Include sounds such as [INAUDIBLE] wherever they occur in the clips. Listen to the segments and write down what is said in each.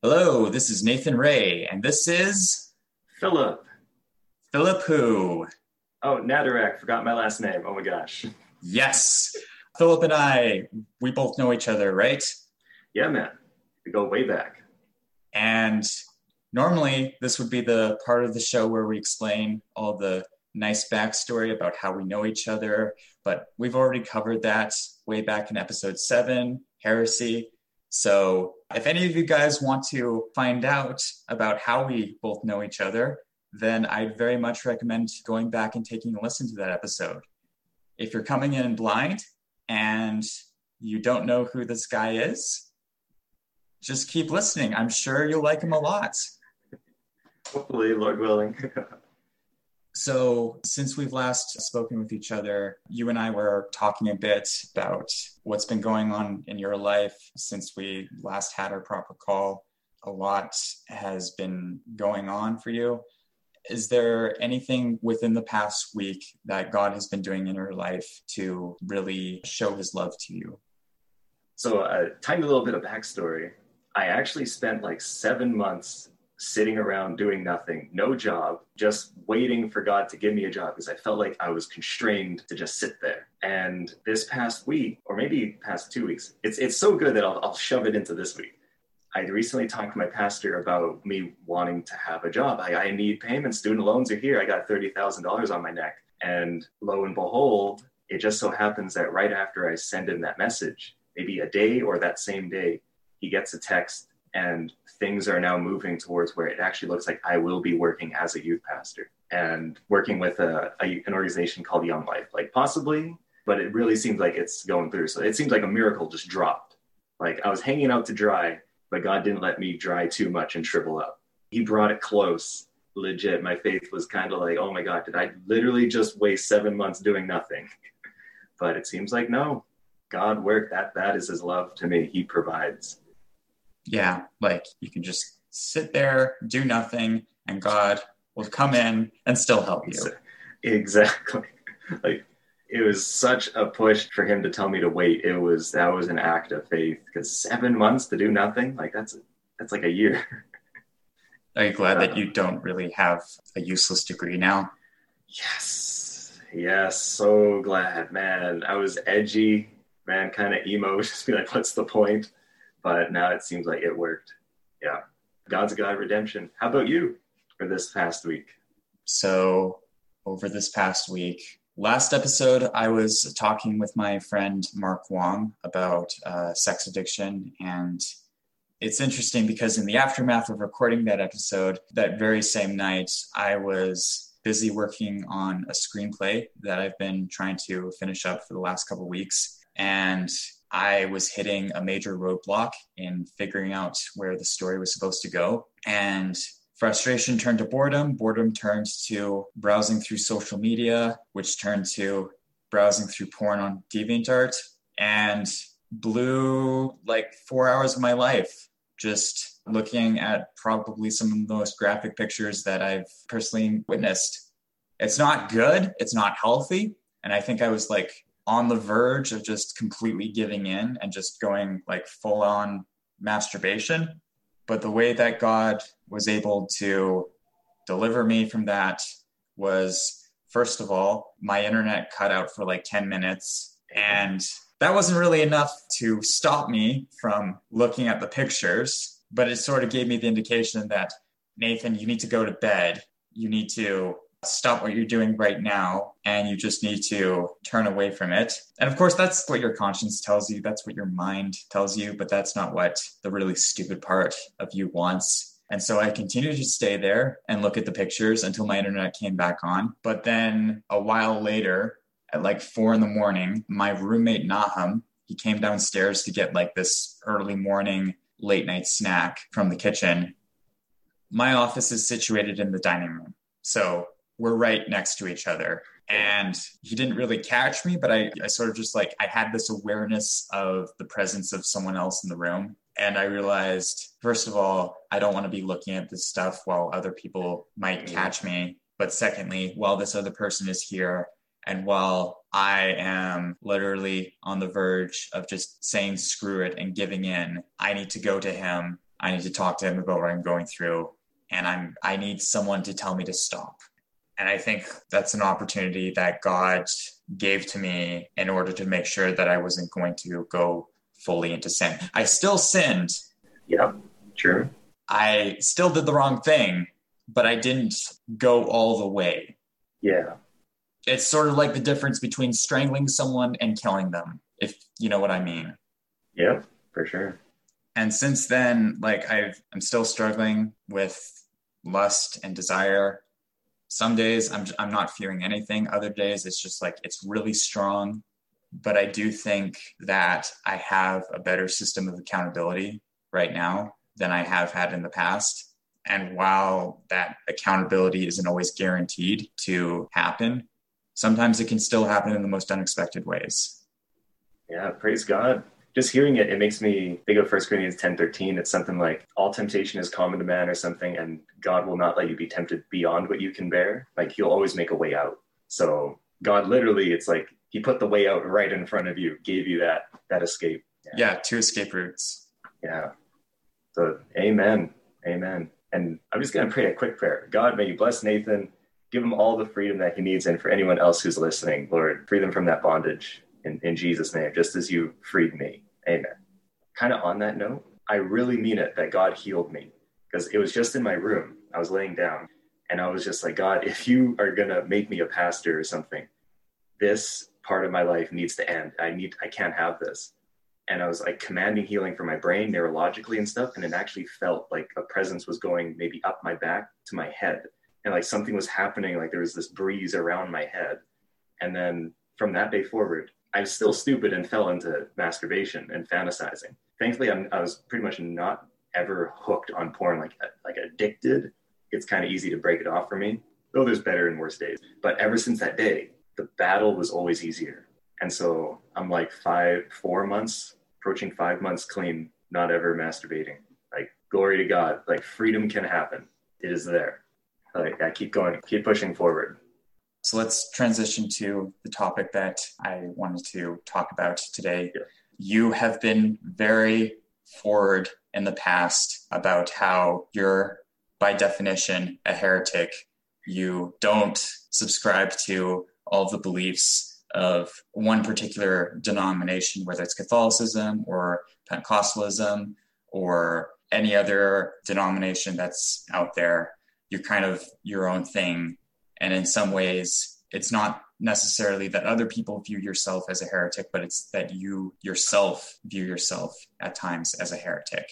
Hello, this is Nathan Ray, and this is Philip. Philip Who. Oh, Nadarek. Forgot my last name. Oh my gosh. Yes, Philip and I, we both know each other, right? Yeah, man. We go way back. And normally, this would be the part of the show where we explain all the nice backstory about how we know each other, but we've already covered that way back in episode seven, Heresy. So, if any of you guys want to find out about how we both know each other, then I'd very much recommend going back and taking a listen to that episode. If you're coming in blind and you don't know who this guy is, just keep listening. I'm sure you'll like him a lot. Hopefully, Lord willing. [LAUGHS] So, since we've last spoken with each other, you and I were talking a bit about what's been going on in your life since we last had our proper call. A lot has been going on for you. Is there anything within the past week that God has been doing in your life to really show his love to you? So, a tiny little bit of backstory. I actually spent like seven months sitting around doing nothing, no job, just waiting for God to give me a job because I felt like I was constrained to just sit there. And this past week, or maybe past two weeks, it's it's so good that I'll, I'll shove it into this week. I recently talked to my pastor about me wanting to have a job. I, I need payment. Student loans are here. I got thirty thousand dollars on my neck, and lo and behold, it just so happens that right after I send him that message, maybe a day or that same day, he gets a text and things are now moving towards where it actually looks like I will be working as a youth pastor and working with a, a, an organization called Young Life, like possibly, but it really seems like it's going through. So it seems like a miracle just dropped. Like I was hanging out to dry, but God didn't let me dry too much and shrivel up. He brought it close. Legit, my faith was kind of like, oh my God, did I literally just waste seven months doing nothing? [LAUGHS] but it seems like no. God worked that that is his love to me. He provides yeah, like you can just sit there, do nothing, and God will come in and still help you. Exactly. [LAUGHS] Like it was such a push for him to tell me to wait. It was that was an act of faith because seven months to do nothing, like that's that's like a year. [LAUGHS] Are you glad that uh-huh. you don't really have a useless degree now? Yes. Yes, so glad, man. I was edgy, man, kind of emo, [LAUGHS] just be like, what's the point? But now it seems like it worked. Yeah. God's a God redemption. How about you for this past week? So, over this past week, last episode, I was talking with my friend Mark Wong about uh, sex addiction. And it's interesting because in the aftermath of recording that episode, that very same night, I was busy working on a screenplay that I've been trying to finish up for the last couple weeks. And I was hitting a major roadblock in figuring out where the story was supposed to go. And frustration turned to boredom. Boredom turned to browsing through social media, which turned to browsing through porn on DeviantArt and blew like four hours of my life just looking at probably some of the most graphic pictures that I've personally witnessed. It's not good, it's not healthy. And I think I was like on the verge of just completely giving in and just going like full on masturbation. But the way that God was able to deliver me from that was first of all, my internet cut out for like 10 minutes. And that wasn't really enough to stop me from looking at the pictures, but it sort of gave me the indication that, Nathan, you need to go to bed. You need to stop what you're doing right now and you just need to turn away from it. And of course, that's what your conscience tells you, that's what your mind tells you, but that's not what the really stupid part of you wants. And so I continued to stay there and look at the pictures until my internet came back on. But then a while later, at like four in the morning, my roommate Nahum, he came downstairs to get like this early morning late night snack from the kitchen. My office is situated in the dining room. So we're right next to each other. And he didn't really catch me, but I, I sort of just like, I had this awareness of the presence of someone else in the room. And I realized, first of all, I don't want to be looking at this stuff while other people might catch me. But secondly, while this other person is here, and while I am literally on the verge of just saying screw it and giving in, I need to go to him I need to talk to him about what I'm going through. And I'm I need someone to tell me to stop. And I think that's an opportunity that God gave to me in order to make sure that I wasn't going to go fully into sin. I still sinned. Yep, true. I still did the wrong thing, but I didn't go all the way. Yeah. It's sort of like the difference between strangling someone and killing them, if you know what I mean. Yep, for sure. And since then, like I've I'm still struggling with lust and desire. Some days I'm I'm not fearing anything. Other days it's just like it's really strong. But I do think that I have a better system of accountability right now than I have had in the past. And while that accountability isn't always guaranteed to happen, sometimes it can still happen in the most unexpected ways. Yeah, praise God. Just hearing it, it makes me think of 1 Corinthians 10 13. It's something like, all temptation is common to man, or something, and God will not let you be tempted beyond what you can bear. Like, He'll always make a way out. So, God literally, it's like He put the way out right in front of you, gave you that that escape. Yeah, yeah two escape routes. Yeah. So, amen. Amen. And I'm just going to pray a quick prayer. God, may you bless Nathan, give him all the freedom that he needs. And for anyone else who's listening, Lord, free them from that bondage in, in Jesus' name, just as you freed me. Amen. Kind of on that note, I really mean it that God healed me because it was just in my room. I was laying down and I was just like, God, if you are going to make me a pastor or something, this part of my life needs to end. I need, I can't have this and I was like commanding healing for my brain neurologically and stuff. And it actually felt like a presence was going maybe up my back to my head. And like something was happening, like there was this breeze around my head. And then from that day forward, I was still stupid and fell into masturbation and fantasizing. Thankfully, I'm, I was pretty much not ever hooked on porn, like like addicted. It's kind of easy to break it off for me, though there's better and worse days. But ever since that day, the battle was always easier. And so I'm like five, four months approaching five months clean, not ever masturbating. Like, glory to God, like, freedom can happen. It is there. Like, I keep going, keep pushing forward. So let's transition to the topic that I wanted to talk about today. You have been very forward in the past about how you're, by definition, a heretic. You don't subscribe to all the beliefs of one particular denomination, whether it's Catholicism or Pentecostalism or any other denomination that's out there. You're kind of your own thing. And in some ways, it's not necessarily that other people view yourself as a heretic, but it's that you yourself view yourself at times as a heretic.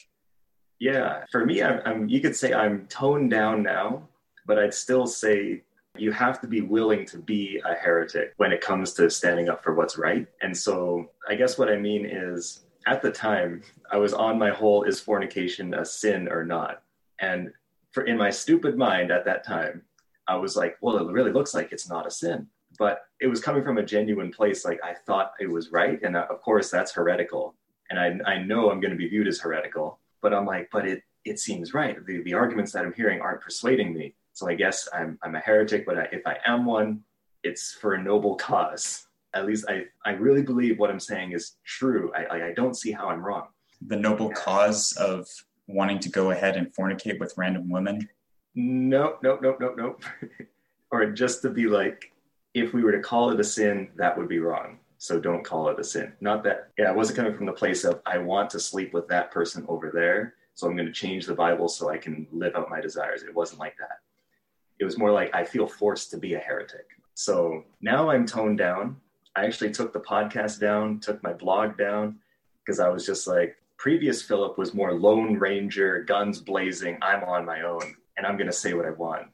Yeah, for me, I'm, I'm you could say I'm toned down now, but I'd still say you have to be willing to be a heretic when it comes to standing up for what's right. And so I guess what I mean is at the time, I was on my whole is fornication a sin or not? And for in my stupid mind at that time, I was like, well, it really looks like it's not a sin. But it was coming from a genuine place. Like I thought it was right. And uh, of course, that's heretical. And I, I know I'm going to be viewed as heretical. But I'm like, but it, it seems right. The, the arguments that I'm hearing aren't persuading me. So I guess I'm, I'm a heretic, but I, if I am one, it's for a noble cause. At least I, I really believe what I'm saying is true. I, I don't see how I'm wrong. The noble cause of wanting to go ahead and fornicate with random women? Nope, nope, nope, nope, nope. [LAUGHS] or just to be like, if we were to call it a sin, that would be wrong. So don't call it a sin. Not that, yeah, it wasn't coming from the place of, I want to sleep with that person over there. So I'm going to change the Bible so I can live out my desires. It wasn't like that it was more like I feel forced to be a heretic. So now I'm toned down. I actually took the podcast down, took my blog down, because I was just like, previous Philip was more Lone Ranger, guns blazing, I'm on my own, and I'm going to say what I want.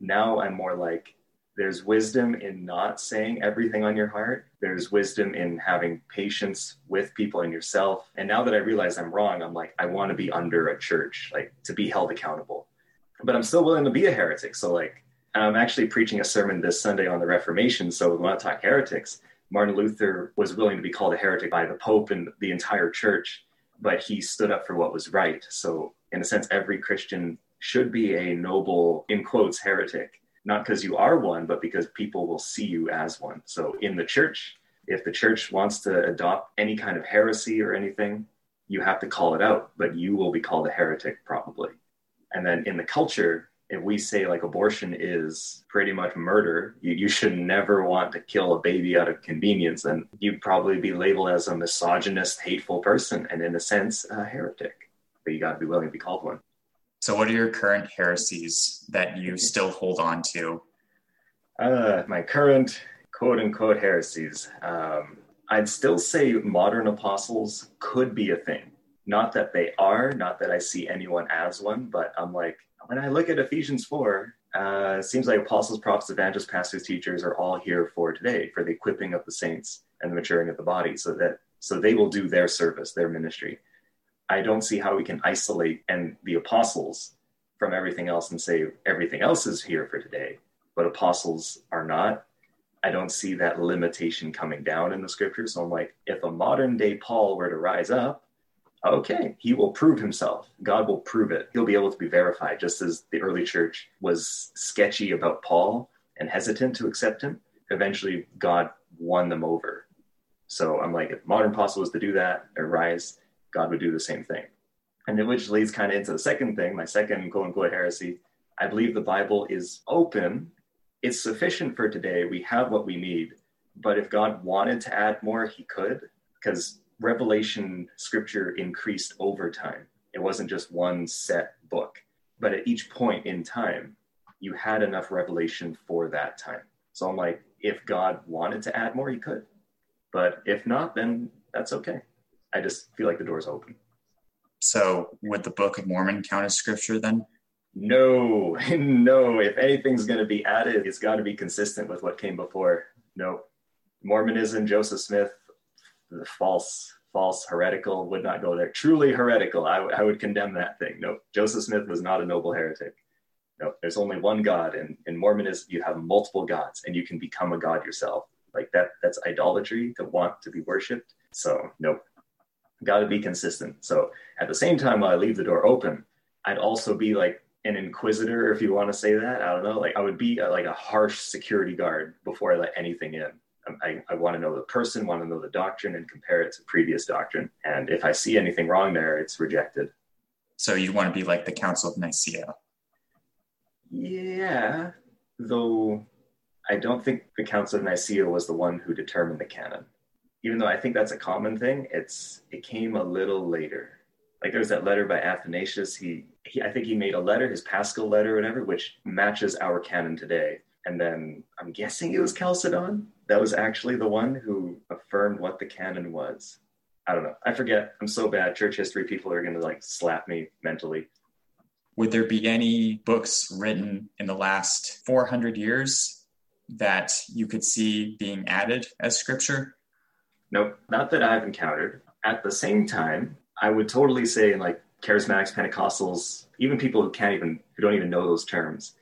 Now I'm more like, there's wisdom in not saying everything on your heart. There's wisdom in having patience with people and yourself. And now that I realize I'm wrong, I'm like, I want to be under a church, like to be held accountable but I'm still willing to be a heretic. So like I'm actually preaching a sermon this Sunday on the Reformation. So we want to talk heretics. Martin Luther was willing to be called a heretic by the Pope and the entire church, but he stood up for what was right. So in a sense, every Christian should be a noble, in quotes, heretic, not because you are one, but because people will see you as one. So in the church, if the church wants to adopt any kind of heresy or anything, you have to call it out, but you will be called a heretic probably. And then in the culture, if we say like abortion is pretty much murder, you, you should never want to kill a baby out of convenience, then you'd probably be labeled as a misogynist, hateful person, and in a sense, a heretic. But you got to be willing to be called one. So, what are your current heresies that you still hold on to? Uh, my current quote unquote heresies. Um, I'd still say modern apostles could be a thing. Not that they are, not that I see anyone as one, but I'm like, when I look at Ephesians 4, uh, it seems like apostles, prophets, evangelists, pastors, teachers are all here for today, for the equipping of the saints and the maturing of the body, so that so they will do their service, their ministry. I don't see how we can isolate and the apostles from everything else and say everything else is here for today, but apostles are not. I don't see that limitation coming down in the scripture. So I'm like, if a modern day Paul were to rise up, okay, he will prove himself. God will prove it. He'll be able to be verified, just as the early church was sketchy about Paul and hesitant to accept him. Eventually, God won them over. So I'm like, if modern apostle was to do that or rise, God would do the same thing. And then which leads kind of into the second thing, my second quote unquote heresy. I believe the Bible is open. It's sufficient for today. We have what we need. But if God wanted to add more, he could, because Revelation scripture increased over time. It wasn't just one set book, but at each point in time, you had enough revelation for that time. So I'm like, if God wanted to add more, he could. But if not, then that's okay. I just feel like the door's open. So would the Book of Mormon count as scripture then? No, [LAUGHS] no. If anything's going to be added, it's got to be consistent with what came before. No. Mormonism, Joseph Smith, the false, false, heretical would not go there. Truly heretical, I, w- I would condemn that thing. No, Joseph Smith was not a noble heretic. No, there's only one God, and in Mormonism you have multiple gods, and you can become a god yourself. Like that, that's idolatry to want to be worshipped. So nope, got to be consistent. So at the same time, while I leave the door open, I'd also be like an inquisitor, if you want to say that. I don't know. Like I would be a, like a harsh security guard before I let anything in. Um, I, I want to know the person, want to know the doctrine, and compare it to previous doctrine. And if I see anything wrong there, it's rejected. So you want to be like the Council of Nicaea? Yeah, though I don't think the Council of Nicaea was the one who determined the canon. Even though I think that's a common thing, it's it came a little later. Like there's that letter by Athanasius. He, he I think he made a letter, his Paschal letter, or whatever, which matches our canon today. And then I'm guessing it was Chalcedon that was actually the one who affirmed what the canon was. I don't know. I forget. I'm so bad. Church history people are going to like slap me mentally. Would there be any books written in the last 400 years that you could see being added as scripture? Nope, not that I've encountered. At the same time, I would totally say, in like charismatics, Pentecostals, even people who can't even, who don't even know those terms,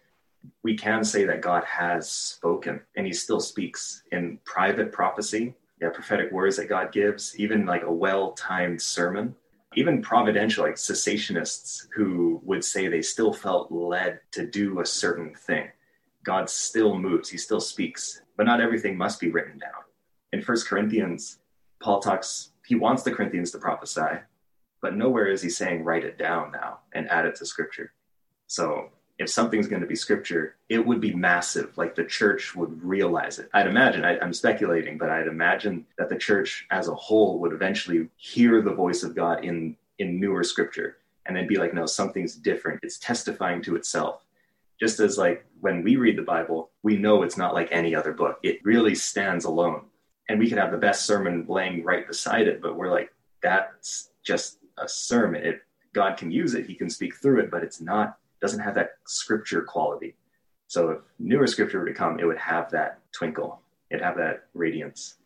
we can say that God has spoken and he still speaks in private prophecy, yeah, prophetic words that God gives, even like a well timed sermon, even providential, like cessationists who would say they still felt led to do a certain thing. God still moves, he still speaks, but not everything must be written down. In First Corinthians, Paul talks, he wants the Corinthians to prophesy, but nowhere is he saying write it down now and add it to scripture. So if something's going to be scripture, it would be massive. Like the church would realize it. I'd imagine, I, am speculating, but I'd imagine that the church as a whole would eventually hear the voice of God in, in newer scripture and then be like, no, something's different. It's testifying to itself. Just as like when we read the Bible, we know it's not like any other book. It really stands alone. And we could have the best sermon laying right beside it, but we're like, that's just a sermon. It, God can use it, He can speak through it, but it's not doesn't have that scripture quality. So if newer scripture were to come, it would have that twinkle, it'd have that radiance.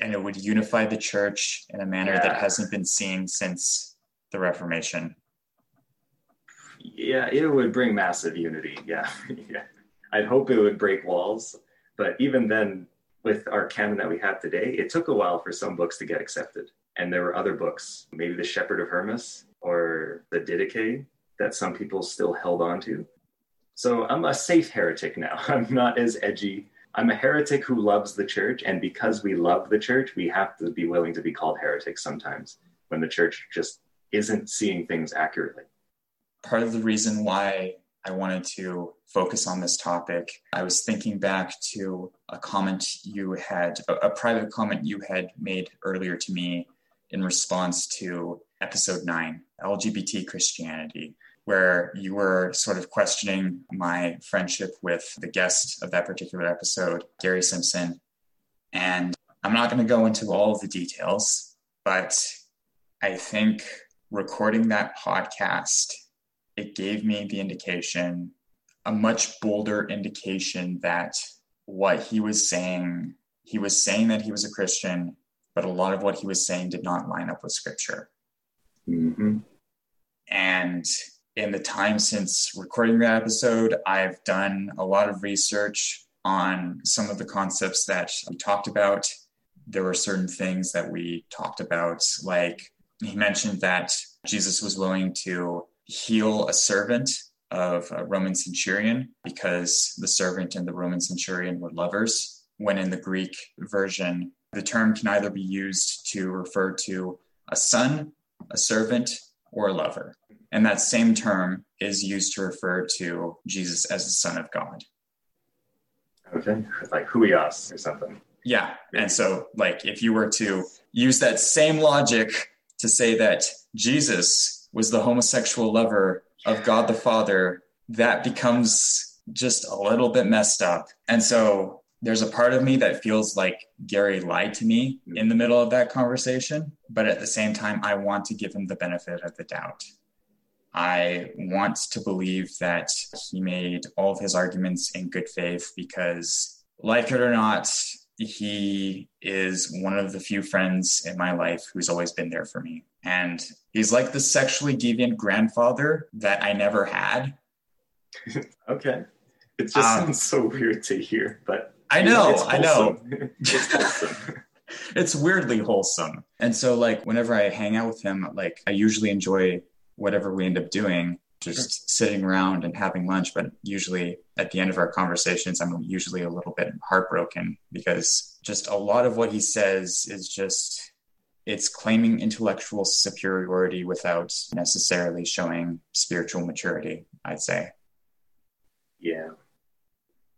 And it would unify the church in a manner yeah. that hasn't been seen since the Reformation. Yeah, it would bring massive unity. Yeah. [LAUGHS] yeah. I'd hope it would break walls. But even then, with our canon that we have today, it took a while for some books to get accepted. And there were other books, maybe The Shepherd of Hermas or The Didache, that some people still held on to. So I'm a safe heretic now. [LAUGHS] I'm not as edgy. I'm a heretic who loves the church. And because we love the church, we have to be willing to be called heretics sometimes. when the church just isn't seeing things accurately. Part of the reason why I wanted to focus on this topic, I was thinking back to a comment you had, a, a private comment you had made earlier to me in response to episode nine, LGBT Christianity, where you were sort of questioning my friendship with the guest of that particular episode, Gary Simpson. And I'm not going to go into all of the details, but I think recording that podcast, it gave me the indication, a much bolder indication that what he was saying, he was saying that he was a Christian, but a lot of what he was saying did not line up with scripture. Mm-hmm. And in the time since recording that episode, I've done a lot of research on some of the concepts that we talked about. There were certain things that we talked about, like he mentioned that Jesus was willing to heal a servant of a Roman centurion because the servant and the Roman centurion were lovers. When in the Greek version, the term can either be used to refer to a son, a servant, or a lover. And that same term is used to refer to Jesus as the Son of God. Okay, like huios or something. Yeah. And so, like, if you were to use that same logic to say that Jesus was the homosexual lover of God the Father, that becomes just a little bit messed up. And so, there's a part of me that feels like Gary lied to me in the middle of that conversation, but at the same time, I want to give him the benefit of the doubt. I want to believe that he made all of his arguments in good faith because, like it or not, he is one of the few friends in my life who's always been there for me. And he's like the sexually deviant grandfather that I never had. [LAUGHS] okay. It just um, sounds so weird to hear, but I know, I know. [LAUGHS] it's wholesome. [LAUGHS] it's weirdly wholesome. And so like whenever I hang out with him, like I usually enjoy whatever we end up doing, just sure. sitting around and having lunch. But usually at the end of our conversations, I'm usually a little bit heartbroken because just a lot of what he says is just it's claiming intellectual superiority without necessarily showing spiritual maturity, I'd say. Yeah.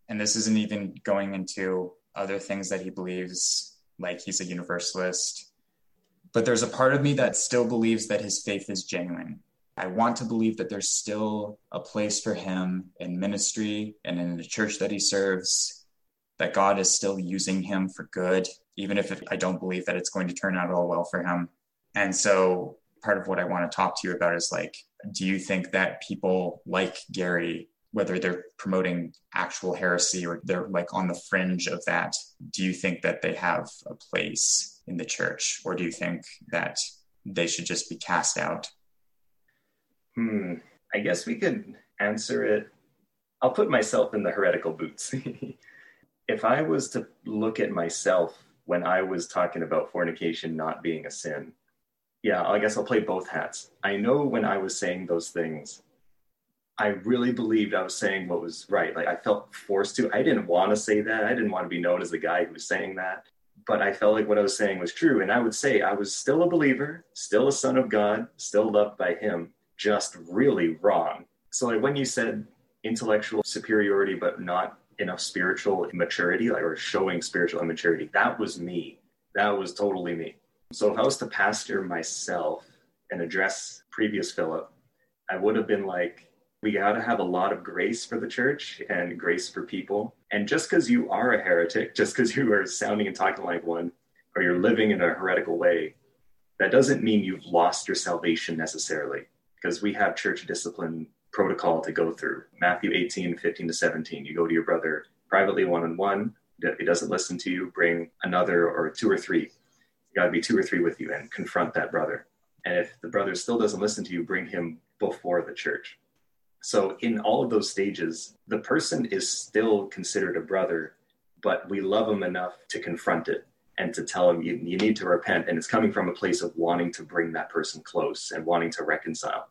And this isn't even going into other things that he believes, like he's a universalist. But there's a part of me that still believes that his faith is genuine. I want to believe that there's still a place for him in ministry and in the church that he serves, that God is still using him for good, even if I don't believe that it's going to turn out all well for him. And so, part of what I want to talk to you about is like, do you think that people like Gary, whether they're promoting actual heresy or they're like on the fringe of that, do you think that they have a place in the church? Or do you think that they should just be cast out? Hmm. I guess we could answer it. I'll put myself in the heretical boots. [LAUGHS] if I was to look at myself when I was talking about fornication not being a sin, yeah, I guess I'll play both hats. I know when I was saying those things, I really believed I was saying what was right. Like I felt forced to. I didn't want to say that. I didn't want to be known as the guy who was saying that. But I felt like what I was saying was true. And I would say I was still a believer, still a son of God, still loved by him just really wrong. So like when you said intellectual superiority but not enough spiritual maturity, like or showing spiritual immaturity, that was me. That was totally me. So if I was to pastor myself and address previous Philip, I would have been like, we got to have a lot of grace for the church and grace for people. And just because you are a heretic, just because you are sounding and talking like one, or you're living in a heretical way, that doesn't mean you've lost your salvation necessarily because we have church discipline protocol to go through. Matthew 18, 15 to 17. You go to your brother privately one on one. If he doesn't listen to you, bring another or two or three. You got to be two or three with you and confront that brother. And if the brother still doesn't listen to you, bring him before the church. So, in all of those stages, the person is still considered a brother, but we love him enough to confront it and to tell them you, you need to repent. And it's coming from a place of wanting to bring that person close and wanting to reconcile.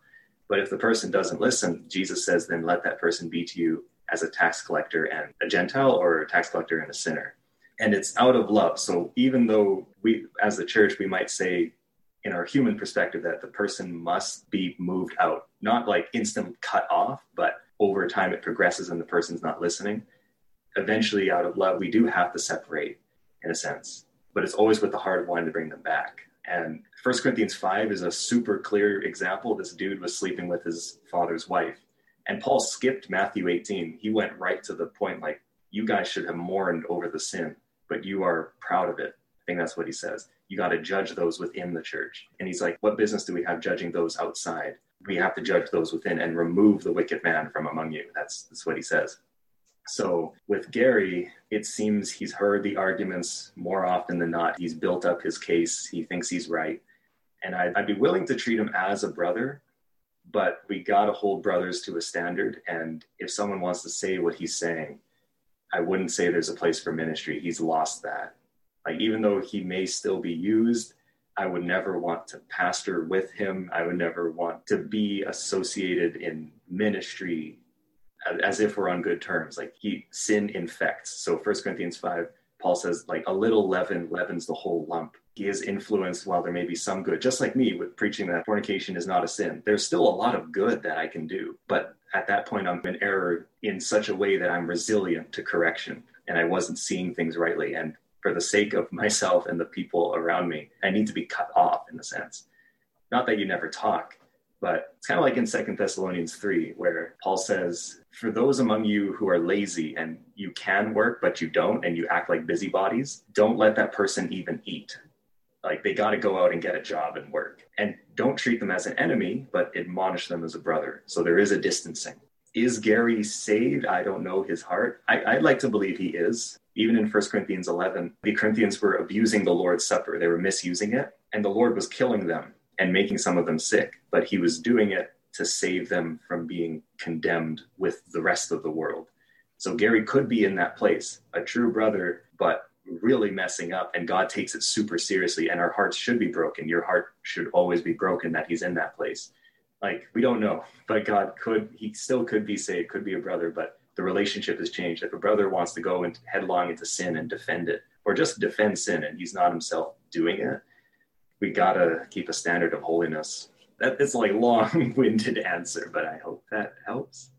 But if the person doesn't listen, Jesus says, then let that person be to you as a tax collector and a Gentile or a tax collector and a sinner. And it's out of love. So even though we, as the church, we might say in our human perspective that the person must be moved out, not like instant cut off, but over time it progresses and the person's not listening. Eventually, out of love, we do have to separate in a sense, but it's always with the heart of wanting to bring them back. And First Corinthians 5 is a super clear example. This dude was sleeping with his father's wife. And Paul skipped Matthew 18. He went right to the point like, you guys should have mourned over the sin, but you are proud of it. I think that's what he says. You got to judge those within the church. And he's like, what business do we have judging those outside? We have to judge those within and remove the wicked man from among you. That's, that's what he says. So with Gary, it seems he's heard the arguments more often than not. He's built up his case. He thinks he's right. And I'd, I'd be willing to treat him as a brother, but we got to hold brothers to a standard. And if someone wants to say what he's saying, I wouldn't say there's a place for ministry. He's lost that. Like, even though he may still be used, I would never want to pastor with him. I would never want to be associated in ministry as if we're on good terms. Like he sin infects. So First Corinthians five, Paul says like a little leaven leavens the whole lump. He is influenced while there may be some good, just like me with preaching that fornication is not a sin. There's still a lot of good that I can do, but at that point I'm in error in such a way that I'm resilient to correction and I wasn't seeing things rightly. And for the sake of myself and the people around me, I need to be cut off in a sense. Not that you never talk, but it's kind of like in Second Thessalonians 3, where Paul says, For those among you who are lazy and you can work, but you don't, and you act like busybodies, don't let that person even eat. Like they got to go out and get a job and work. And don't treat them as an enemy, but admonish them as a brother. So there is a distancing. Is Gary saved? I don't know his heart. I, would like to believe he is. Even in 1 Corinthians 11, the Corinthians were abusing the Lord's Supper, they were misusing it, and the Lord was killing them and making some of them sick, but he was doing it to save them from being condemned with the rest of the world. So Gary could be in that place, a true brother, but really messing up, and God takes it super seriously, and our hearts should be broken. Your heart should always be broken that he's in that place. Like, we don't know, but God could, he still could be saved, could be a brother, but the relationship has changed. If a brother wants to go headlong into sin and defend it, or just defend sin, and he's not himself doing it, we gotta keep a standard of holiness. That is like long-winded [LAUGHS] answer, but I hope that helps.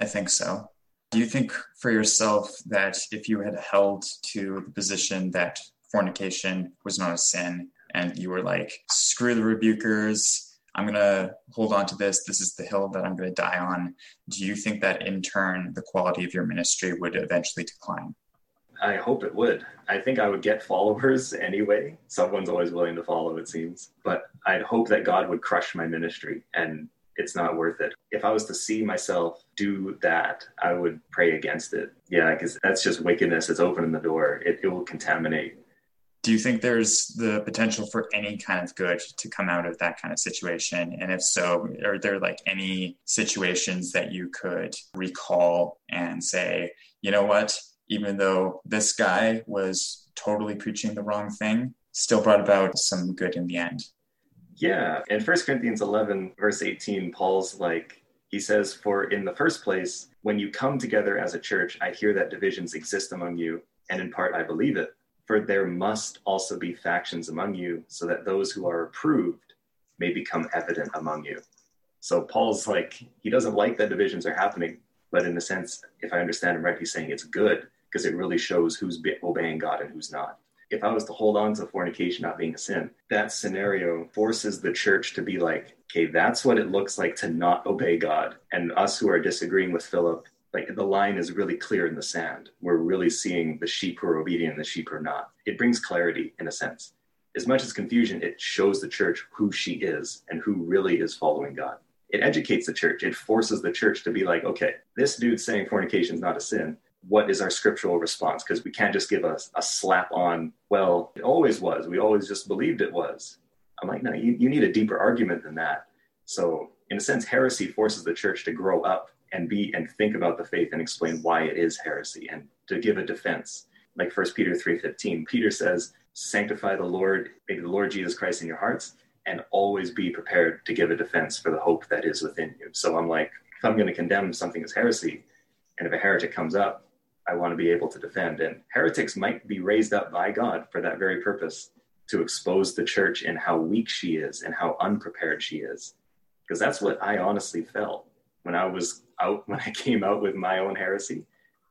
I think so. Do you think for yourself that if you had held to the position that fornication was not a sin and you were like, screw the rebukers, I'm going to hold on to this. This is the hill that I'm going to die on. Do you think that in turn, the quality of your ministry would eventually decline? I hope it would. I think I would get followers [LAUGHS] anyway. Someone's always willing to follow, it seems. But I'd hope that God would crush my ministry and it's not worth it. If I was to see myself do that, I would pray against it. Yeah, because that's just wickedness. It's opening the door, it, it will contaminate. Do you think there's the potential for any kind of good to come out of that kind of situation? And if so, are there like any situations that you could recall and say, you know what, even though this guy was totally preaching the wrong thing, still brought about some good in the end. Yeah. In First Corinthians 11, verse 18, Paul's like, he says, For in the first place, when you come together as a church, I hear that divisions exist among you, and in part I believe it. For there must also be factions among you, so that those who are approved may become evident among you. So Paul's like, he doesn't like that divisions are happening, but in a sense, if I understand him right, he's saying it's good because it really shows who's obeying God and who's not. If I was to hold on to fornication not being a sin, that scenario forces the church to be like, okay, that's what it looks like to not obey God. And us who are disagreeing with Philip, like the line is really clear in the sand. We're really seeing the sheep who are obedient and the sheep who are not. It brings clarity in a sense. As much as confusion, it shows the church who she is and who really is following God. It educates the church. It forces the church to be like, okay, this dude's saying fornication is not a sin what is our scriptural response? Because we can't just give a, a slap on, well, it always was. We always just believed it was. I'm like, no, you, you need a deeper argument than that. So, in a sense, heresy forces the church to grow up and be and think about the faith and explain why it is heresy and to give a defense. Like First Peter 3:15, Peter says, "Sanctify the Lord, the Lord Jesus Christ in your hearts, and always be prepared to give a defense for the hope that is within you." So I'm like, if I'm going to condemn something as heresy, and if a heretic comes up, I want to be able to defend. And heretics might be raised up by God for that very purpose. to expose the church and how weak she is and how unprepared she is. Because that's what I honestly felt when I was out, [LAUGHS] when I came out with my own heresy.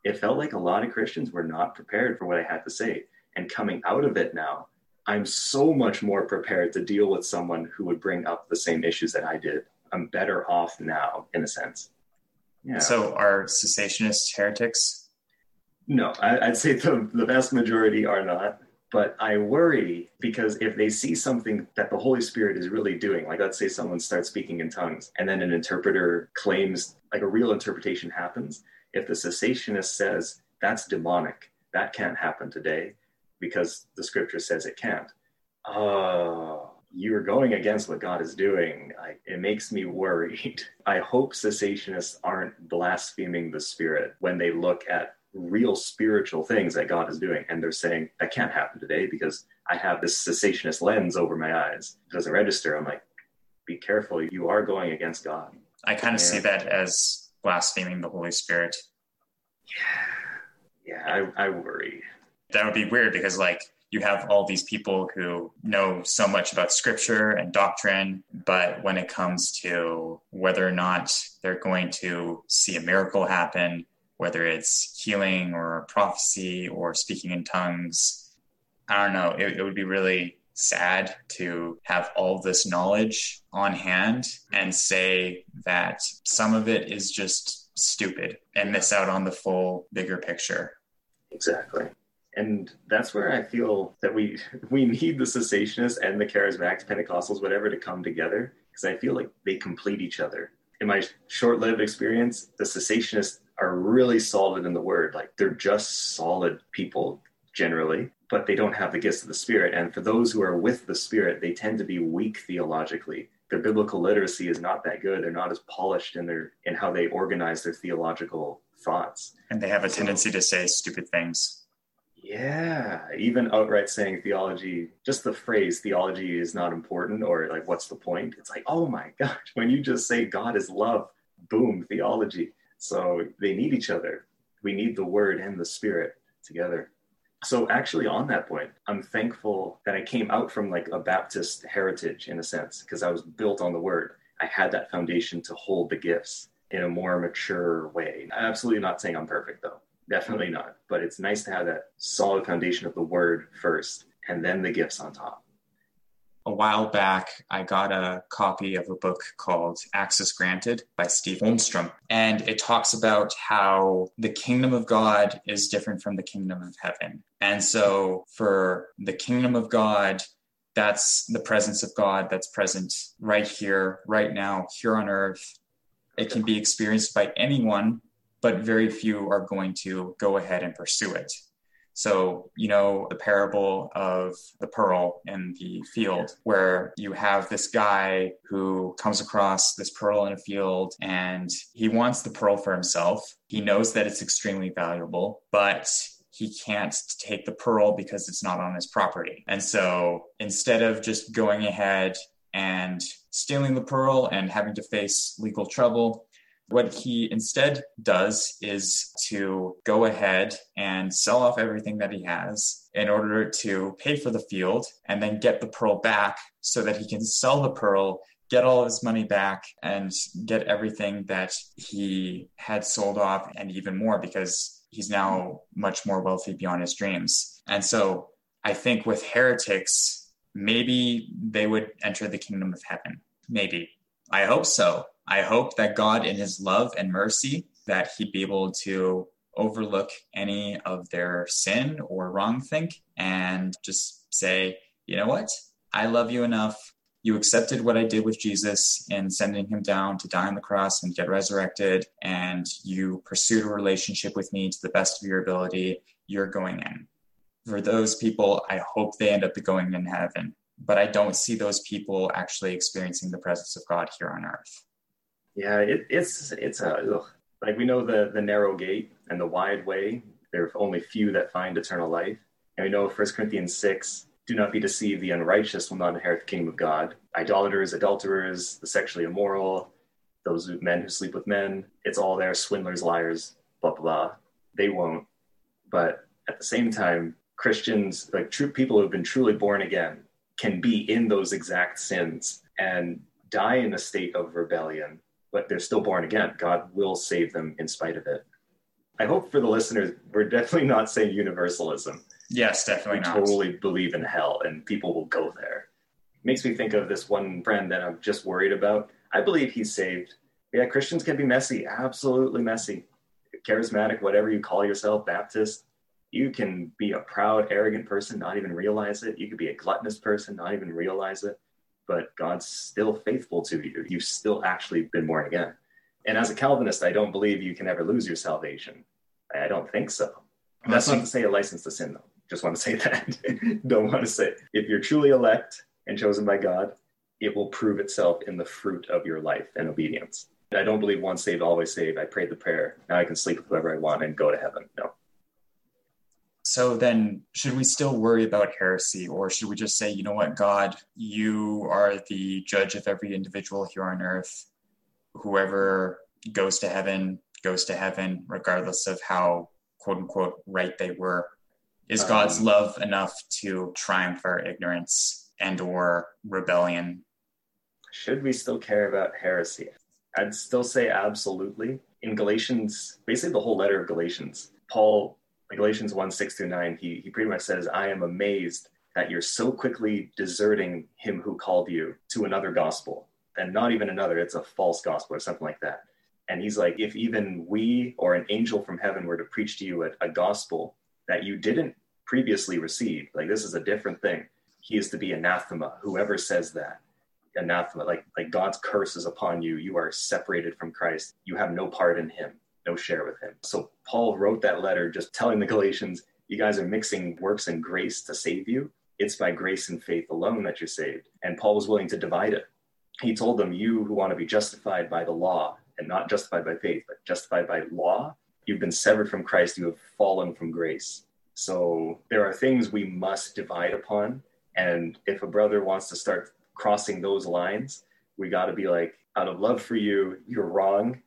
It felt like a lot of Christians were not prepared for what I had to say. And coming out of it now, I'm so much more prepared to deal with someone who would bring up the same issues that I did. I'm better off now, in a sense. Yeah. So, are cessationists heretics? No, I, would say the, the vast majority are not. But I worry because if they see something that the Holy Spirit is really doing, like let's say someone starts speaking in tongues and then an interpreter claims, like a real interpretation happens, if the cessationist says that's demonic, that can't happen today because the scripture says it can't. Oh, you're going against what God is doing. I, it makes me worried. [LAUGHS] I hope cessationists aren't blaspheming the Spirit when they look at real spiritual things that God is doing. And they're saying, that can't happen today because I have this cessationist lens over my eyes. It doesn't register. I'm like, be careful. You are going against God. I kind of see that as blaspheming the Holy Spirit. Yeah. Yeah, I, I worry. That would be weird because, like, you have all these people who know so much about scripture and doctrine, but when it comes to whether or not they're going to see a miracle happen, whether it's healing or prophecy or speaking in tongues. I don't know. It, it would be really sad to have all this knowledge on hand and say that some of it is just stupid and miss out on the full bigger picture. Exactly. And that's where I feel that we [LAUGHS] we need the cessationists and the charismatics, Pentecostals, whatever, to come together because I feel like they complete each other. In my short-lived experience, the cessationists are really solid in the word. Like they're just solid people generally, but they don't have the gifts of the Spirit. And for those who are with the Spirit, they tend to be weak theologically. Their biblical literacy is not that good. They're not as polished in their in how they organize their theological thoughts. And they have a so, tendency to say stupid things. Yeah, even outright saying theology, just the phrase theology is not important or like what's the point? It's like, oh my [LAUGHS] gosh, when you just say God is love, boom, theology. So they need each other. We need the word and the spirit together. So actually on that point, I'm thankful that I came out from like a Baptist heritage in a sense because I was built on the word. I had that foundation to hold the gifts in a more mature way. I'm absolutely not saying I'm perfect though. Definitely not. But it's nice to have that solid foundation of the word first and then the gifts on top a while back, I got a copy of a book called Access Granted by Steve Holmstrom. And it talks about how the kingdom of God is different from the kingdom of heaven. And so for the kingdom of God, that's the presence of God that's present right here, right now, here on earth. It can be experienced by anyone, but very few are going to go ahead and pursue it. So, you know, the parable of the pearl in the field, where you have this guy who comes across this pearl in a field and he wants the pearl for himself. He knows that it's extremely valuable, but he can't take the pearl because it's not on his property. And so instead of just going ahead and stealing the pearl and having to face legal trouble, what he instead does is to go ahead and sell off everything that he has in order to pay for the field and then get the pearl back so that he can sell the pearl get all his money back and get everything that he had sold off and even more because he's now much more wealthy beyond his dreams. And so I think with heretics, maybe they would enter the kingdom of heaven. Maybe. I hope so. I hope that God, in his love and mercy, that he'd be able to overlook any of their sin or wrong think and just say, you know what? I love you enough. You accepted what I did with Jesus in sending him down to die on the cross and get resurrected, and you pursued a relationship with me to the best of your ability. You're going in. For those people, I hope they end up going in heaven, but I don't see those people actually experiencing the presence of God here on earth. Yeah, it, it's it's a ugh. like we know the the narrow gate and the wide way. There are only few that find eternal life, and we know 1 Corinthians six. Do not be deceived; the unrighteous will not inherit the kingdom of God. Idolaters, adulterers, the sexually immoral, those men who sleep with men. It's all there. Swindlers, liars, blah blah. blah. They won't. But at the same time, Christians, like true people who have been truly born again, can be in those exact sins and die in a state of rebellion, but they're still born again. God will save them in spite of it. I hope for the listeners, we're definitely not saying universalism. Yes, definitely we not. totally believe in hell and people will go there. Makes me think of this one friend that I'm just worried about. I believe he's saved. Yeah, Christians can be messy, absolutely messy. Charismatic, whatever you call yourself, Baptist, you can be a proud, arrogant person, not even realize it. You could be a gluttonous person, not even realize it. But God's still faithful to you. You've still actually been born again. And as a Calvinist, I don't believe you can ever lose your salvation. I don't think so. That's not to say a license to sin, though. Just want to [LAUGHS] say that. don't want to say if you're truly elect and chosen by God, it will prove itself in the fruit of your life and obedience. I don't believe once saved, always saved. I prayed the prayer. Now I can sleep with whoever I want and go to heaven. No. So then, should we still worry about heresy, or should we just say, you know what, God, you are the judge of every individual here on earth. Whoever goes to heaven goes to heaven, regardless of how quote unquote right they were. Is God's Um, love enough to triumph our ignorance and or rebellion? Should we still care about heresy? I'd still say absolutely. In Galatians, basically the whole letter of Galatians, Paul, Galatians 1 6 through 9, he, he pretty much says, I am amazed that you're so quickly deserting him who called you to another gospel. And not even another, it's a false gospel or something like that. And he's like, if even we or an angel from heaven were to preach to you a, a gospel that you didn't previously receive, like this is a different thing, he is to be anathema, whoever says that anathema like like god's curse is upon you. You are separated from christ. You have no part in him no share with him. So paul wrote that letter just telling the galatians you guys are mixing works and grace to save you. It's by grace and faith alone that you're saved. And paul was willing to divide it. He told them you who want to be justified by the law and not justified by faith but justified by law you've been severed from christ. You have fallen from grace. So there are things we must divide upon. And if a brother wants to start crossing those lines, we got to be like, out of love for you, you're wrong.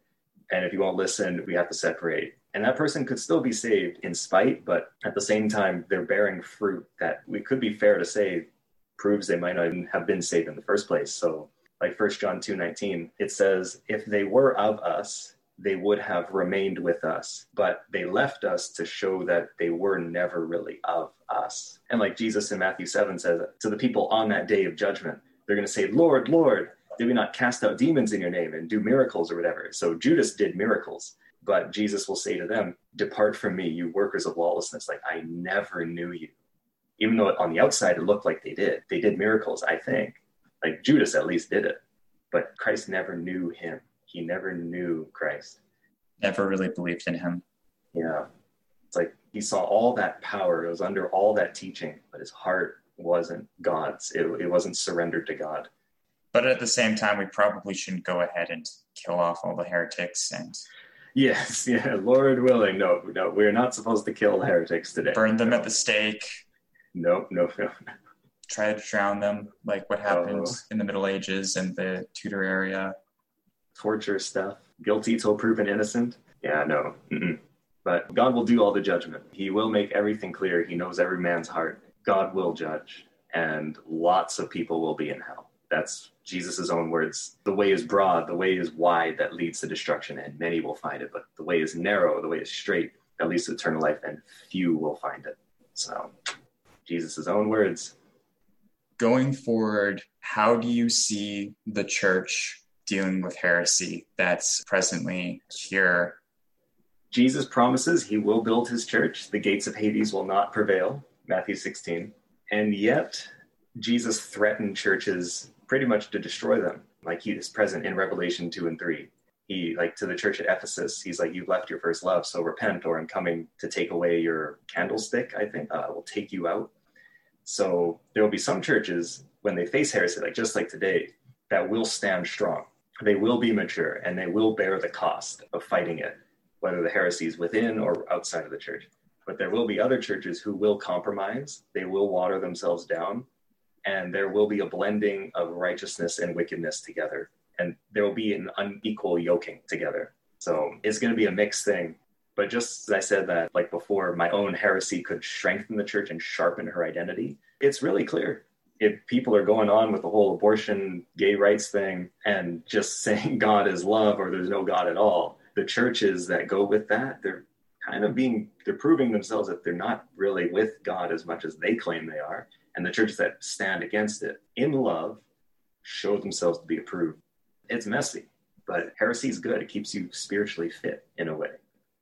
And if you won't listen, we have to separate. And that person could still be saved in spite, but at the same time, they're bearing fruit that we could be fair to say proves they might not even have been saved in the first place. So, like 1 John 2 19, it says, If they were of us, they would have remained with us, but they left us to show that they were never really of us. And like Jesus in Matthew 7 says, to the people on that day of judgment, they're going to say, Lord, Lord, did we not cast out demons in your name and do miracles or whatever? So Judas did miracles, but Jesus will say to them, Depart from me, you workers of lawlessness. Like, I never knew you. Even though on the outside it looked like they did. They did miracles, I think. Like Judas at least did it. But Christ never knew him. He never knew Christ. Never really believed in him. Yeah. It's like he saw all that power. It was under all that teaching, but his heart wasn't God's. It, it wasn't surrendered to God. But at the same time, we probably shouldn't go ahead and kill off all the heretics and Yes, [LAUGHS] yeah, Lord willing. No, no, we're not supposed to kill heretics today. burn them no. at the stake, No, no, no. try to drown them, like what happened Oh. in the Middle Ages and the Tudor area. Torture stuff. Guilty till proven innocent. Yeah, no. Mm-mm. But God will do all the judgment. He will make everything clear. He knows every man's heart. God will judge, and lots of people will be in hell. That's Jesus' own words. The way is broad, the way is wide that leads to destruction, and many will find it. But the way is narrow, the way is straight that leads to eternal life, and few will find it. So, Jesus' own words. Going forward, how do you see the church dealing with heresy that's presently here? Jesus promises he will build his church. The gates of Hades will not prevail. Matthew 16. And yet, Jesus threatened churches pretty much to destroy them, like he is present in Revelation 2 and 3. He, like to the church at Ephesus, he's like, You've left your first love, so repent, or I'm coming to take away your candlestick, I think. Uh, I will take you out. So there will be some churches, when they face heresy, like just like today, that will stand strong. They will be mature and they will bear the cost of fighting it, whether the heresy is within or outside of the church. But there will be other churches who will compromise, they will water themselves down, and there will be a blending of righteousness and wickedness together. And there will be an unequal yoking together. So it's going to be a mixed thing. But just as I said that, like before, my own heresy could strengthen the church and sharpen her identity. It's really clear if people are going on with the whole abortion, gay rights thing and just [LAUGHS] saying God is love or there's no God at all, the churches that go with that, they're kind of being, they're proving themselves that they're not really with God as much as they claim they are. And the churches that stand against it in love show themselves to be approved. It's messy, but heresy is good. It keeps you spiritually fit in a way.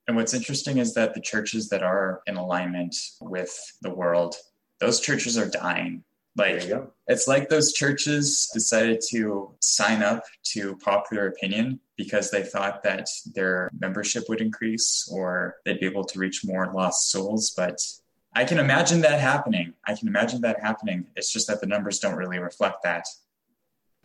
And what's interesting is that the churches that are in alignment with the world, those churches are dying. Like it's like those churches decided to sign up to popular opinion because they thought that their membership would increase or they'd be able to reach more lost souls. But I can imagine that happening. I can imagine that happening. It's just that the numbers don't really reflect that.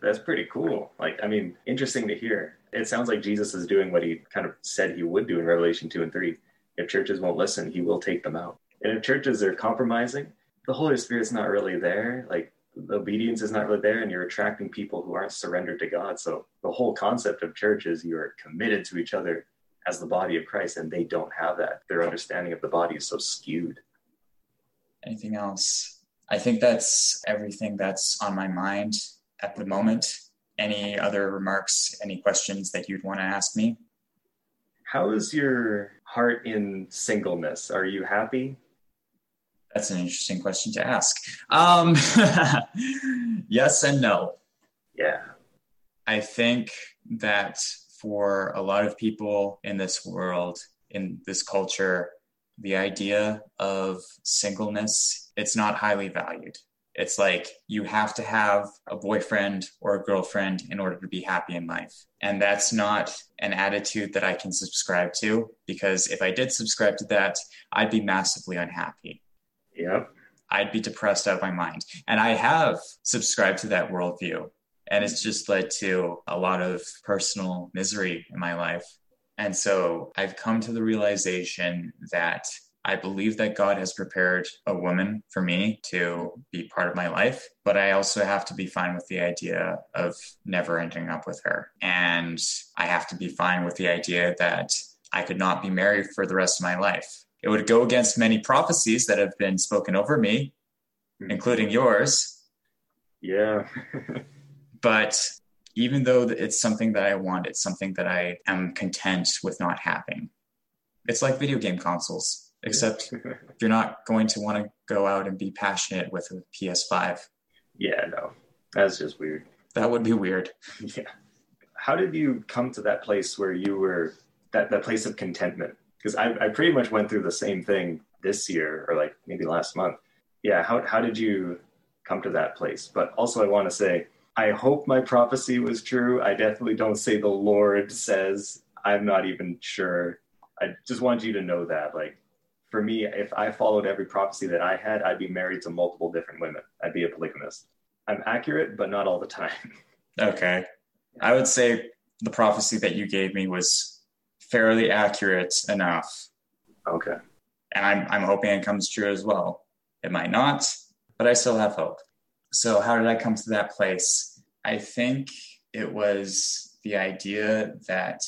That's pretty cool. Like, I mean, interesting to hear. It sounds like Jesus is doing what he kind of said he would do in Revelation 2 and 3. If churches won't listen, he will take them out. And if churches are compromising, the Holy Spirit's not really there. Like, the obedience is not really there, and you're attracting people who aren't surrendered to God. So, the whole concept of church is you are committed to each other as the body of Christ, and they don't have that. Their understanding of the body is so skewed. Anything else? I think that's everything that's on my mind at the moment. Any other remarks, any questions that you'd want to ask me? How is your heart in singleness? Are you happy? That's an interesting question to ask. Um, [LAUGHS] yes and no. Yeah. I think that for a lot of people in this world, in this culture, the idea of singleness, it's not highly valued. It's like you have to have a boyfriend or a girlfriend in order to be happy in life. And that's not an attitude that I can subscribe to because if I did subscribe to that, I'd be massively unhappy. Yep. I'd be depressed out of my mind. And I have subscribed to that worldview. And it's just led to a lot of personal misery in my life. And so I've come to the realization that I believe that God has prepared a woman for me to be part of my life, but I also have to be fine with the idea of never ending up with her. And I have to be fine with the idea that I could not be married for the rest of my life. It would go against many prophecies that have been spoken over me, mm-hmm. including yours. Yeah. [LAUGHS] but even though it's something that I want, it's something that I am content with not having. It's like video game consoles except [LAUGHS] you're not going to want to go out and be passionate with a PS5. Yeah, no, that's just weird. That would be weird. [LAUGHS] Yeah. How did you come to that place where you were that, that place of contentment? Because I, I pretty much went through the same thing this year or like maybe last month. Yeah. How, how did you come to that place? But also, I want to say, I hope my prophecy was true. I definitely don't say the Lord says. I'm not even sure. I just want you to know that. Like, for me, if I followed every prophecy that I had, I'd be married to multiple different women. I'd be a polygamist. I'm accurate, but not all the time. [LAUGHS] Okay. I would say the prophecy that you gave me was fairly accurate enough. Okay. And I'm, I'm hoping it comes true as well. It might not, but I still have hope. So, how did I come to that place? I think it was the idea that,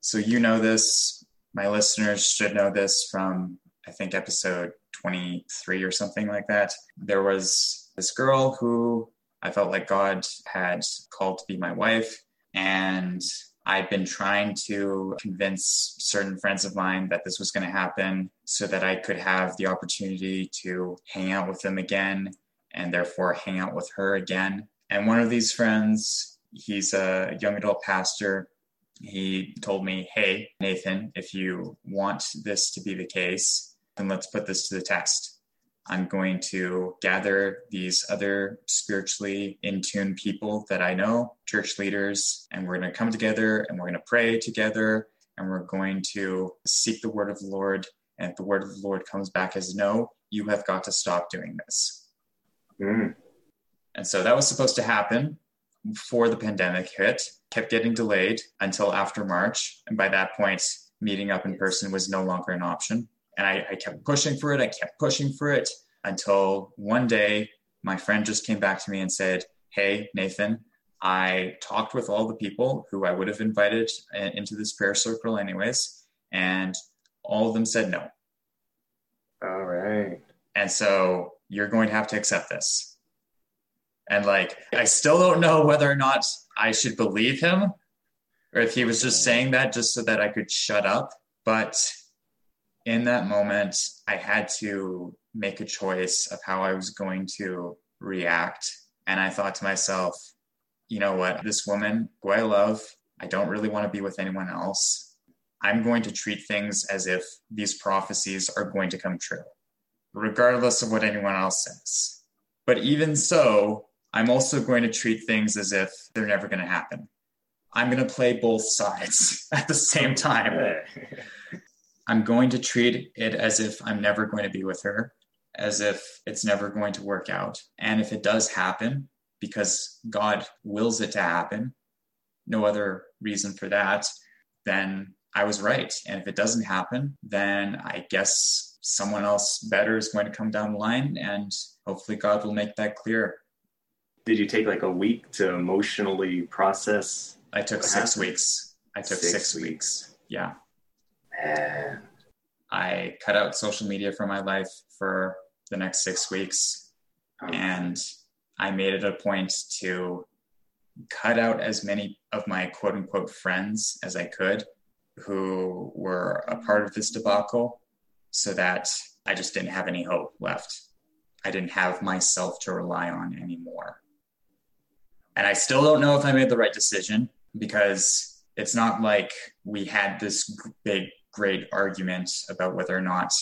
so you know this, my listeners should know this from, I think, episode 23 or something like that. There was this girl who I felt like God had called to be my wife. And I'd been trying to convince certain friends of mine that this was going to happen so that I could have the opportunity to hang out with them again and therefore hang out with her again. And one of these friends, he's a young adult pastor he told me, Hey, Nathan, if you want this to be the case, then let's put this to the test. I'm going to gather these other spiritually in tune people that I know, church leaders, and we're going to come together and we're going to pray together and we're going to seek the word of the Lord. And if the word of the Lord comes back as no, you have got to stop doing this. Mm. And so that was supposed to happen before the pandemic hit kept getting delayed until after March. And by that point, meeting up in person was no longer an option. And I, I kept pushing for it. I kept pushing for it until one day my friend just came back to me and said, Hey, Nathan, I talked with all the people who I would have invited into this prayer circle, anyways. And all of them said no. All right. And so you're going to have to accept this. And like, I still don't know whether or not I should believe him or if he was just saying that just so that I could shut up. But in that moment, I had to make a choice of how I was going to react. And I thought to myself, you know what, this woman who I love, I don't really want to be with anyone else. I'm going to treat things as if these prophecies are going to come true, regardless of what anyone else says. But even so, I'm also going to treat things as if they're never going to happen. I'm going to play both sides [LAUGHS] at the same time. [LAUGHS] I'm going to treat it as if I'm never going to be with her, as if it's never going to work out. And if it does happen, because God wills it to happen, no other reason for that, then I was right. And if it doesn't happen, then I guess someone else better is going to come down the line and hopefully God will make that clear. Did you take like a week to emotionally process? I took six happened? weeks. I took six, six weeks. weeks. Yeah. Man. I cut out social media from my life for the next six weeks. Oh. And I made it a point to cut out as many of my quote unquote friends as I could who were a part of this debacle so that I just didn't have any hope left. I didn't have myself to rely on anymore. And I still don't know if I made the right decision because it's not like we had this big, great argument about whether or not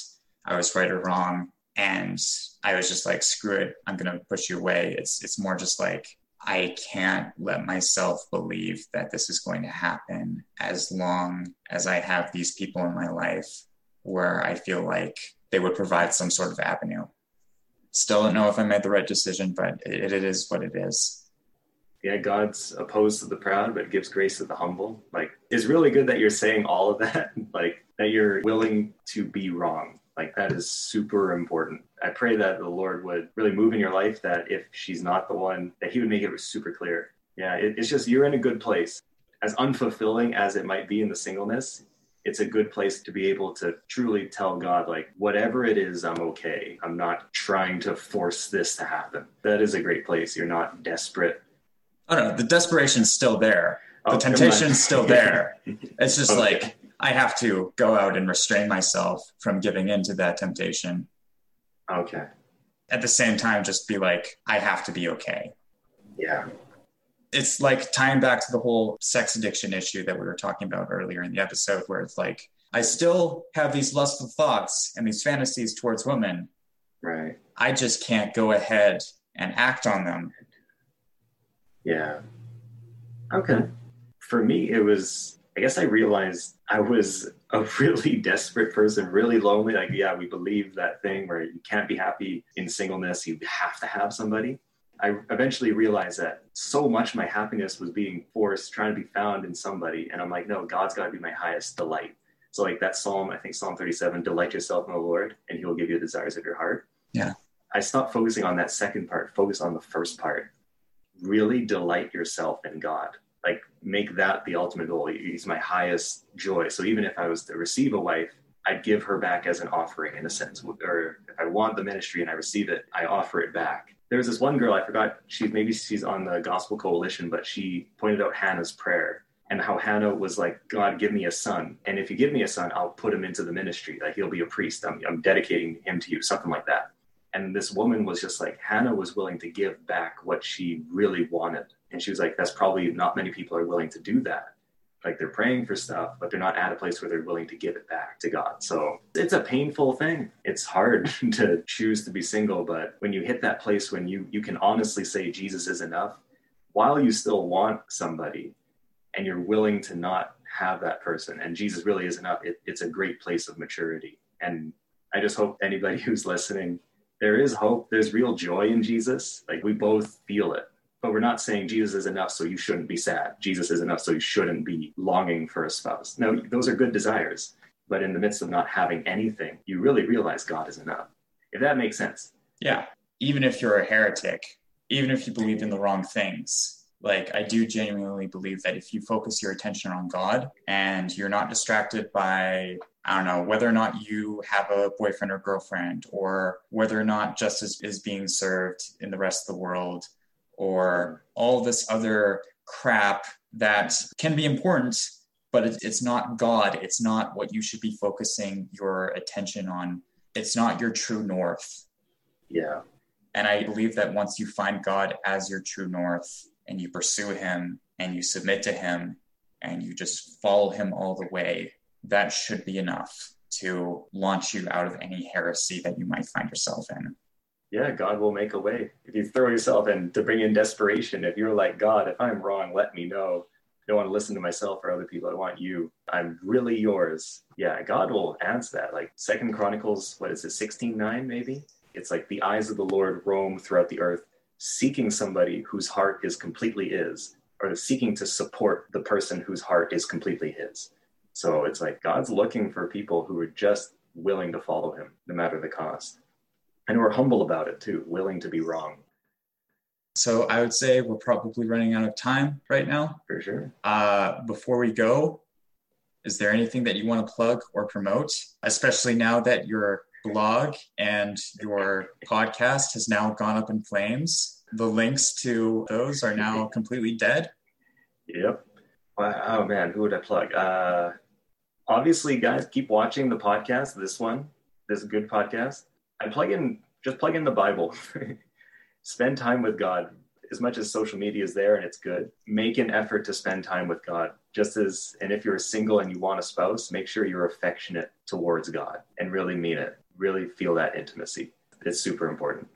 I was right or wrong. And I was just like, screw it, I'm going to push you away. It's, it's more just like, I can't let myself believe that this is going to happen as long as I have these people in my life where I feel like they would provide some sort of avenue. Still don't know if I made the right decision, but it, it is what it is. Yeah, God's opposed to the proud, but gives grace to the humble. Like, it's really good that you're saying all of that, [LAUGHS] like, that you're willing to be wrong like that is super important. I pray that the Lord would really move in your life that if she's not the one, that He would make it super clear. Yeah, it, it's just you're in a good place. As unfulfilling as it might be in the singleness, it's a good place to be able to truly tell God, like, whatever it is, I'm okay. I'm not trying to force this to happen. That is a great place. You're not desperate. Oh no, the desperation's still there. The oh, temptation's still there. [LAUGHS] It's just okay. like I have to go out and restrain myself from giving in to that temptation. Okay. At the same time, just be like, I have to be okay. Yeah. It's like tying back to the whole sex addiction issue that we were talking about earlier in the episode, where it's like, I still have these lustful thoughts and these fantasies towards women. Right. I just can't go ahead and act on them. Yeah. Okay. For me, it was I guess I realized I was a [LAUGHS] really desperate person, really lonely. Like, yeah, we believe that thing where you can't be happy in singleness, you have to have somebody. I eventually realized that so much of my happiness was being forced, trying to be found in somebody. And I'm like, no, God's got to be my highest delight. So, like that psalm, I think Psalm 37, delight yourself in the Lord, and he will give you the desires of your heart. Yeah. I stopped focusing on that second part, focus on the first part. Really delight yourself in God like make that the ultimate goal. He's my highest joy. So even if I was to receive a wife, I'd give her back as an offering in a sense. Or if I want the ministry and I receive it, I offer it back. There was this one girl, I forgot, she's maybe she's on the Gospel Coalition, but she pointed out Hannah's prayer and how Hannah was like, God, give me a son. And if you give me a son, I'll put him into the ministry. Like he'll be a priest. I'm, I'm dedicating him to you, something like that. And this woman was just like, Hannah was willing to give back what she really wanted and she was like, that's probably not many people are willing to do that. Like they're praying for stuff, but they're not at a place where they're willing to give it back to God. So it's a painful thing. It's hard [LAUGHS] to choose to be single, but when you hit that place when you you can honestly say Jesus is enough, while you still want somebody and you're willing to not have that person and Jesus really is enough, it, it's a great place of maturity. And I just hope anybody [LAUGHS] who's listening, there is hope. There's real joy in Jesus. Like we both feel it but we're not saying Jesus is enough, so you shouldn't be sad. Jesus is enough, so you shouldn't be longing for a spouse. No, those are good desires. But in the midst of not having anything, you really realize God is enough. If that makes sense. Yeah. Even if you're a heretic, even if you believe in the wrong things, Like, I do genuinely believe that if you focus your attention on God and you're not distracted by, I don't know, whether or not you have a boyfriend or girlfriend, or whether or not justice is being served in the rest of the world, or all this other crap that can be important, but it's not God. It's not what you should be focusing your attention on. It's not your true north. Yeah. And I believe that once you find God as your true north and you pursue Him and you submit to Him and you just follow Him all the way, that should be enough to launch you out of any heresy that you might find yourself in. Yeah, God will make a way. If you throw yourself in to bring in desperation, if you're like, God, if I'm wrong, let me know. I don't want to listen to myself or other people. I want you. I'm really yours. Yeah, God will answer that. Like Second Chronicles, what is it, 16 9 maybe? It's like the eyes of the Lord roam throughout the earth, seeking somebody whose heart is completely His, or seeking to support the person whose heart is completely His. So it's like God's looking for people who are just willing to follow Him, no matter the cost. And who are humble about it too, willing to be wrong. So I would say we're probably running out of time right now. For sure. Uh, before we go, is there anything that you want to plug or promote, especially now that your blog and your podcast has now gone up in flames. The links to those are now [LAUGHS] completely dead. Yep. Oh man, who would I plug? Uh, obviously, guys, keep watching the podcast. This one, this good podcast. I plug in, just plug in the Bible. [LAUGHS] spend time with God. As much as social media is there and it's good, make an effort to spend time with God. Just as, and if you're single and you want a spouse, make sure you're affectionate towards God and really mean it really feel that intimacy. It's super important.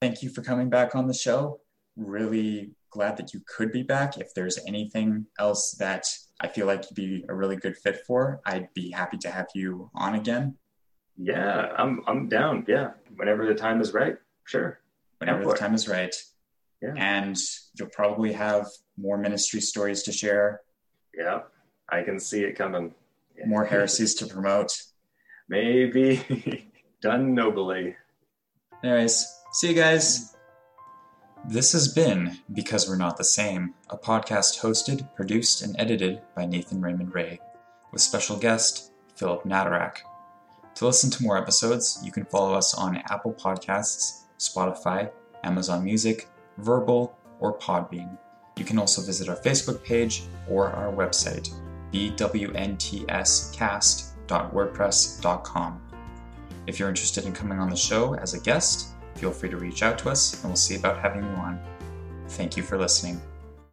Thank you for coming back on the show. Really glad that you could be back. If there's anything else that I feel like you'd be a really good fit for, I'd be happy to have you on again. Yeah, I'm I'm down. Yeah, whenever the time is right, sure. Whenever the time is right. Yeah. And you'll probably have more ministry stories to share. Yeah, I can see it coming. More heresies to promote. Maybe [LAUGHS] done nobly. Anyways, see you guys. This has been Because We're Not the Same, a podcast hosted, produced, and edited by Nathan Raymond Ray, with special guest Philip Natarak. To listen to more episodes, you can follow us on Apple Podcasts, Spotify, Amazon Music, Verbal, or Podbean. You can also visit our Facebook page or our website, bwntscast.com wordpress.com. If you're interested in coming on the show as a guest, feel free to reach out to us and we'll see about having you on. Thank you for listening.